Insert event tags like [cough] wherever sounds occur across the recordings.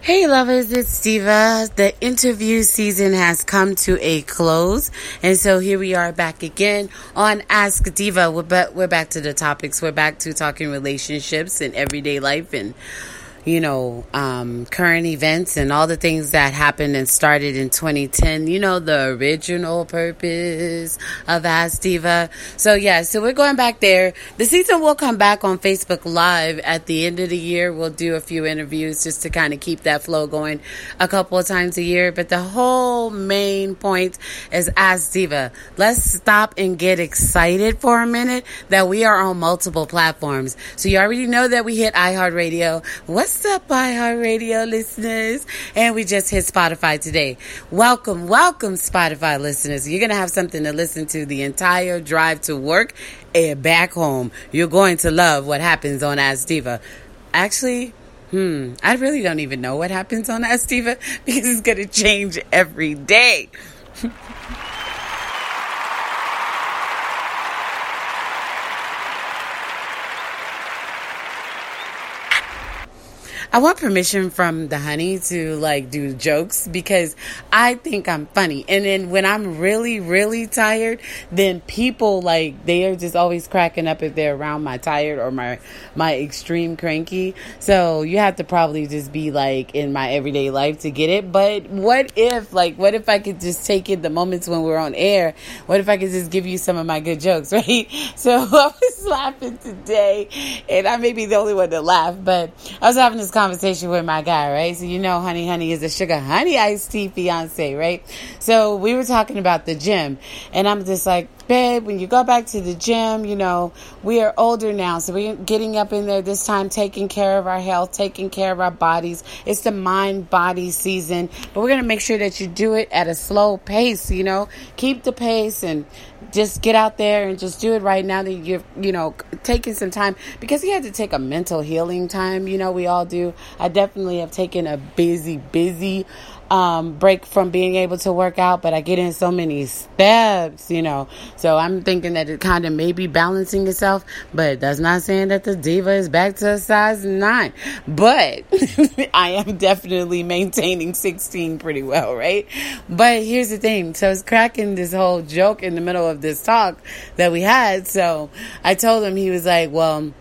Hey lovers, it's Diva. The interview season has come to a close. And so here we are back again on Ask Diva. We're, we're back to the topics. We're back to talking relationships and everyday life and you know, um, current events and all the things that happened and started in 2010. You know, the original purpose of Ask Diva. So yeah, so we're going back there. The season will come back on Facebook Live at the end of the year. We'll do a few interviews just to kind of keep that flow going a couple of times a year. But the whole main point is Ask Diva. Let's stop and get excited for a minute that we are on multiple platforms. So you already know that we hit iHeartRadio. What's up, iHeartRadio listeners? And we just hit Spotify today. Welcome, welcome, Spotify listeners. You're going to have something to listen to the entire drive to work and back home. You're going to love what happens on Ask Diva. Actually, hmm, I really don't even know what happens on Ask Diva [laughs] because it's going to change every day. [laughs] I want permission from the honey to like do jokes because I think I'm funny. And then when I'm really, really tired, then people like they are just always cracking up if they're around my tired or my my extreme cranky. So you have to probably just be like in my everyday life to get it. But what if like what if I could just take it the moments when we're on air? What if I could just give you some of my good jokes, [laughs] right? So [laughs] I was laughing today and I may be the only one to laugh, but I was having this conversation with my guy, right? So you know, Honey Honey is a sugar honey iced tea fiance, right? So we were talking about the gym, and I'm just like, babe, when you go back to the gym, you know, we are older now, so we're getting up in there this time, taking care of our health, taking care of our bodies. It's the mind body season, but we're gonna make sure that you do it at a slow pace, you know, keep the pace and just get out there and just do it right now that you're, you know, taking some time because he had to take a mental healing time. You know, we all do. I definitely have taken a busy, busy um, break from being able to work out, but I get in so many steps, you know. So I'm thinking that it kind of may be balancing itself, but that's not saying that the diva is back to a size nine. But [laughs] I am definitely maintaining 16 pretty well, right? But here's the thing. So it's cracking this whole joke in the middle of this talk that we had. So I told him, he was like, well,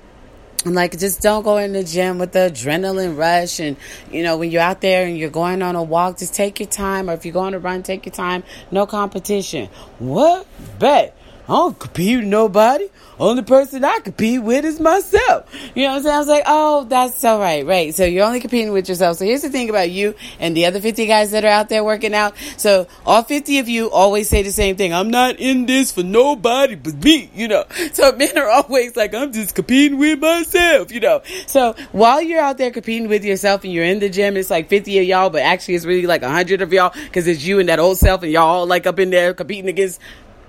like, just don't go in the gym with the adrenaline rush. And, you know, when you're out there and you're going on a walk, just take your time. Or if you're going to run, take your time. No competition. What? Bet. I don't compete with nobody. Only person I compete with is myself. You know what I'm saying? I was like, oh, that's so right, right. So you're only competing with yourself. So here's the thing about you and the other 50 guys that are out there working out. So all 50 of you always say the same thing. I'm not in this for nobody but me, you know. So men are always like, I'm just competing with myself, you know. So while you're out there competing with yourself and you're in the gym, it's like 50 of y'all, but actually it's really like 100 of y'all because it's you and that old self and y'all all like up in there competing against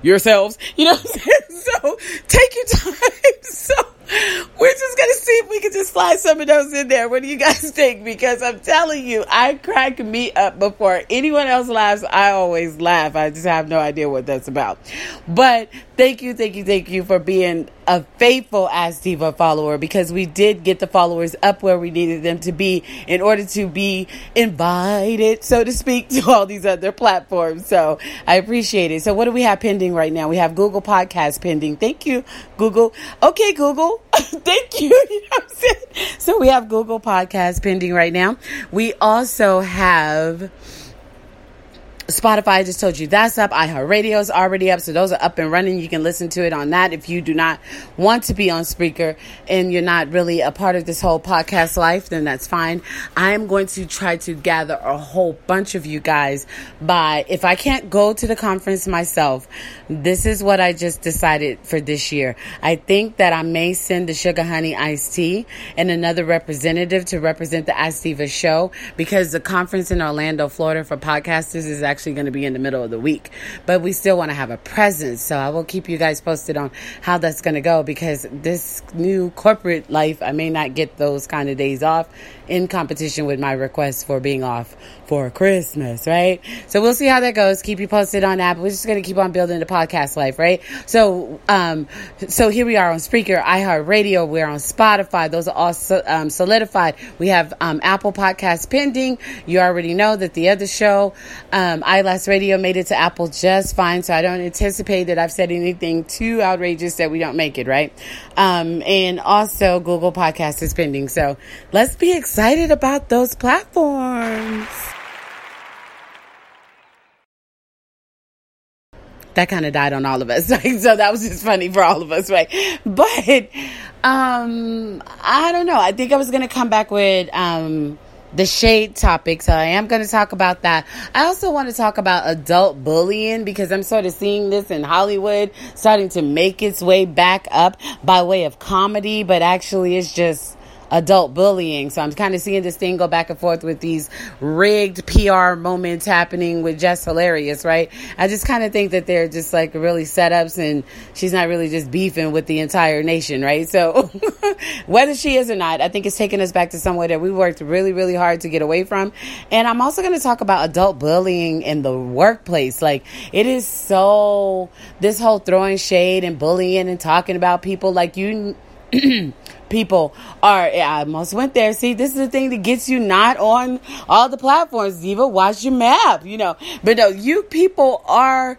yourselves. You know what I'm saying? [laughs] So take your time. [laughs] So we're just gonna see if we can just slide some of those in there. What do you guys [laughs] think? Because I'm telling you, I crack me up before anyone else laughs. I always laugh. I just have no idea what that's about. But thank you, thank you, thank you for being a faithful Ask Diva follower because we did get the followers up where we needed them to be in order to be invited, so to speak, [laughs] to all these other platforms. So I appreciate it. So what do we have pending right now? We have Google Podcast pending. Thank you, Google. Okay, Google. [laughs] Thank you. [laughs] so we have Google Podcast pending right now. We also have Spotify, just told you that's up. iHeartRadio is already up. So those are up and running. You can listen to it on that if you do not want to be on Spreaker and you're not really a part of this whole podcast life, then that's fine. I am going to try to gather a whole bunch of you guys by, if I can't go to the conference myself, this is what I just decided for this year. I think that I may send the Sugar Honey Iced Tea and another representative to represent the Ask Diva show because the conference in Orlando, Florida for podcasters is actually actually going to be in the middle of the week. But we still want to have a presence. So I will keep you guys posted on how that's going to go because this new corporate life, I may not get those kind of days off in competition with my request for being off for Christmas, right? So we'll see how that goes. Keep you posted on that. But we're just going to keep on building the podcast life, right? So, um, so here we are on Spreaker, iHeartRadio. We're on Spotify. Those are all um, solidified. We have um, Apple Podcasts pending. You already know that the other show, um, iLast Radio, made it to Apple just fine. So I don't anticipate that I've said anything too outrageous that we don't make it, right? Um, and also Google Podcast is pending. So let's be excited about those platforms. that kind of died on all of us. [laughs] Like, so that was just funny for all of us, right? But um I don't know. I think I was gonna come back with um the shade topic. So I am going to talk about that. I also want to talk about adult bullying because I'm sort of seeing this in Hollywood starting to make its way back up by way of comedy, but actually it's just adult bullying. So I'm kind of seeing this thing go back and forth with these rigged PR moments happening with Jess Hilarious, right? I just kind of think that they're just like really setups and she's not really just beefing with the entire nation, right? So [laughs] whether she is or not, I think it's taking us back to somewhere that we worked really, really hard to get away from. And I'm also going to talk about adult bullying in the workplace. Like it is so, this whole throwing shade and bullying and talking about people like you, [clears throat] people are I almost went there. See, this is the thing that gets you not on all the platforms. Diva, watch your map, you know. But no, you people are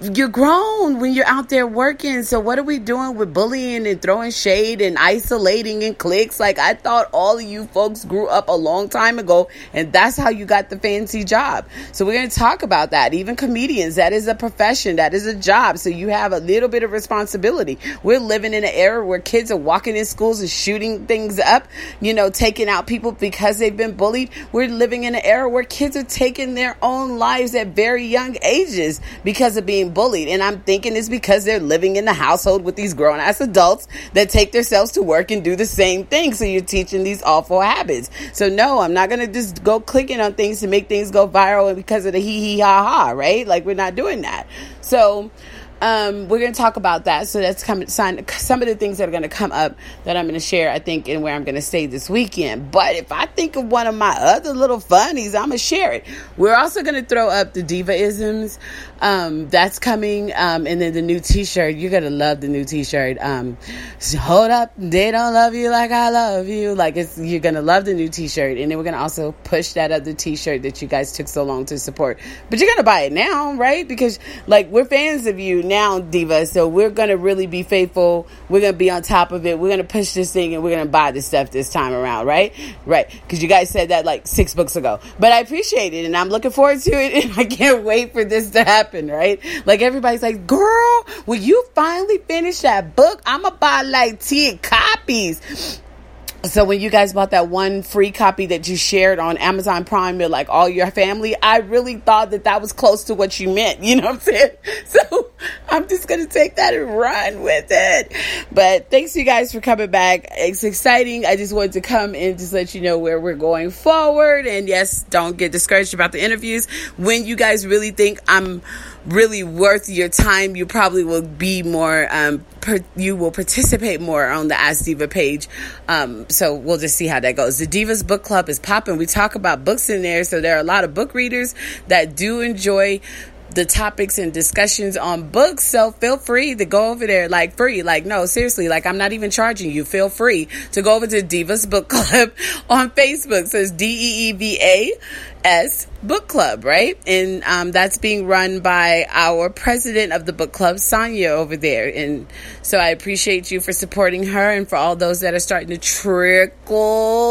you're grown when you're out there working. So what are we doing with bullying and throwing shade and isolating and cliques? Like I thought all of you folks grew up a long time ago and that's how you got the fancy job. So we're going to talk about that. Even comedians, that is a profession, that is a job. So you have a little bit of responsibility. We're living in an era where kids are walking in schools and shooting things up, you know, taking out people because they've been bullied. We're living in an era where kids are taking their own lives at very young ages because of being bullied. And I'm thinking it's because they're living in the household with these grown ass adults that take themselves to work and do the same thing. So you're teaching these awful habits. So no, I'm not going to just go clicking on things to make things go viral because of the hee hee ha ha, right? Like we're not doing that. So, um, we're going to talk about that. So that's coming. Some of the things that are going to come up that I'm going to share, I think, and where I'm going to stay this weekend. But if I think of one of my other little funnies, I'm going to share it. We're also going to throw up the diva isms. Um, that's coming. Um, and then the new T-shirt. You're going to love the new T-shirt. Um, hold up, they don't love you like I love you. Like it's you're going to love the new T-shirt. And then we're going to also push that other T-shirt that you guys took so long to support. But you're going to buy it now, right? Because like we're fans of you now, Diva. So we're to really be faithful. We're to be on top of it. We're to push this thing and we're to buy this stuff this time around, right? Right. Because you guys said that like six books ago. But I appreciate it and I'm looking forward to it [laughs] and I can't wait for this to happen, right? Like everybody's like, girl, will you finally finish that book? I'm going to buy like 10 copies so when you guys bought that one free copy that you shared on Amazon Prime with like all your family, I really thought that that was close to what you meant. [laughs] You know what I'm saying? So I'm just to take that and run with it. But thanks you guys for coming back. It's exciting. I just wanted to come and just let you know where we're going forward. And yes, don't get discouraged about the interviews. When you guys really think I'm really worth your time, you probably will be more, um, per, you will participate more on the Ask Diva page. Um, so we'll just see how that goes. The Deevas Book Club is popping. We talk about books in there. So there are a lot of book readers that do enjoy the topics and discussions on books. So feel free to go over there, like free. Like, no, seriously, like I'm not even charging you. Feel free to go over to Deevas Book [laughs] Club on Facebook. So it's D E E V A S Book Club, right? And um, that's being run by our president of the book club, Sonia, over there. And so I appreciate you for supporting her and for all those that are starting to trickle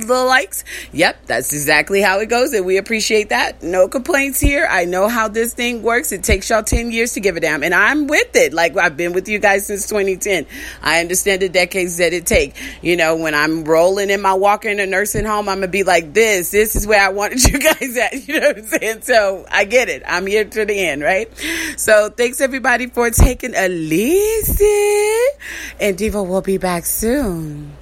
the likes. Yep, that's exactly how it goes. And we appreciate that. No complaints here. I know how this thing works. It takes y'all 10 years to give a damn. And I'm with it. Like I've been with you guys since 2010. I understand the decades that it take. You know, when I'm rolling in my walker in a nursing home, I'm going to be like this. This is where I you guys at. You know what I'm saying? So I get it. I'm here to the end, right? So thanks everybody for taking a listen. And Diva will be back soon.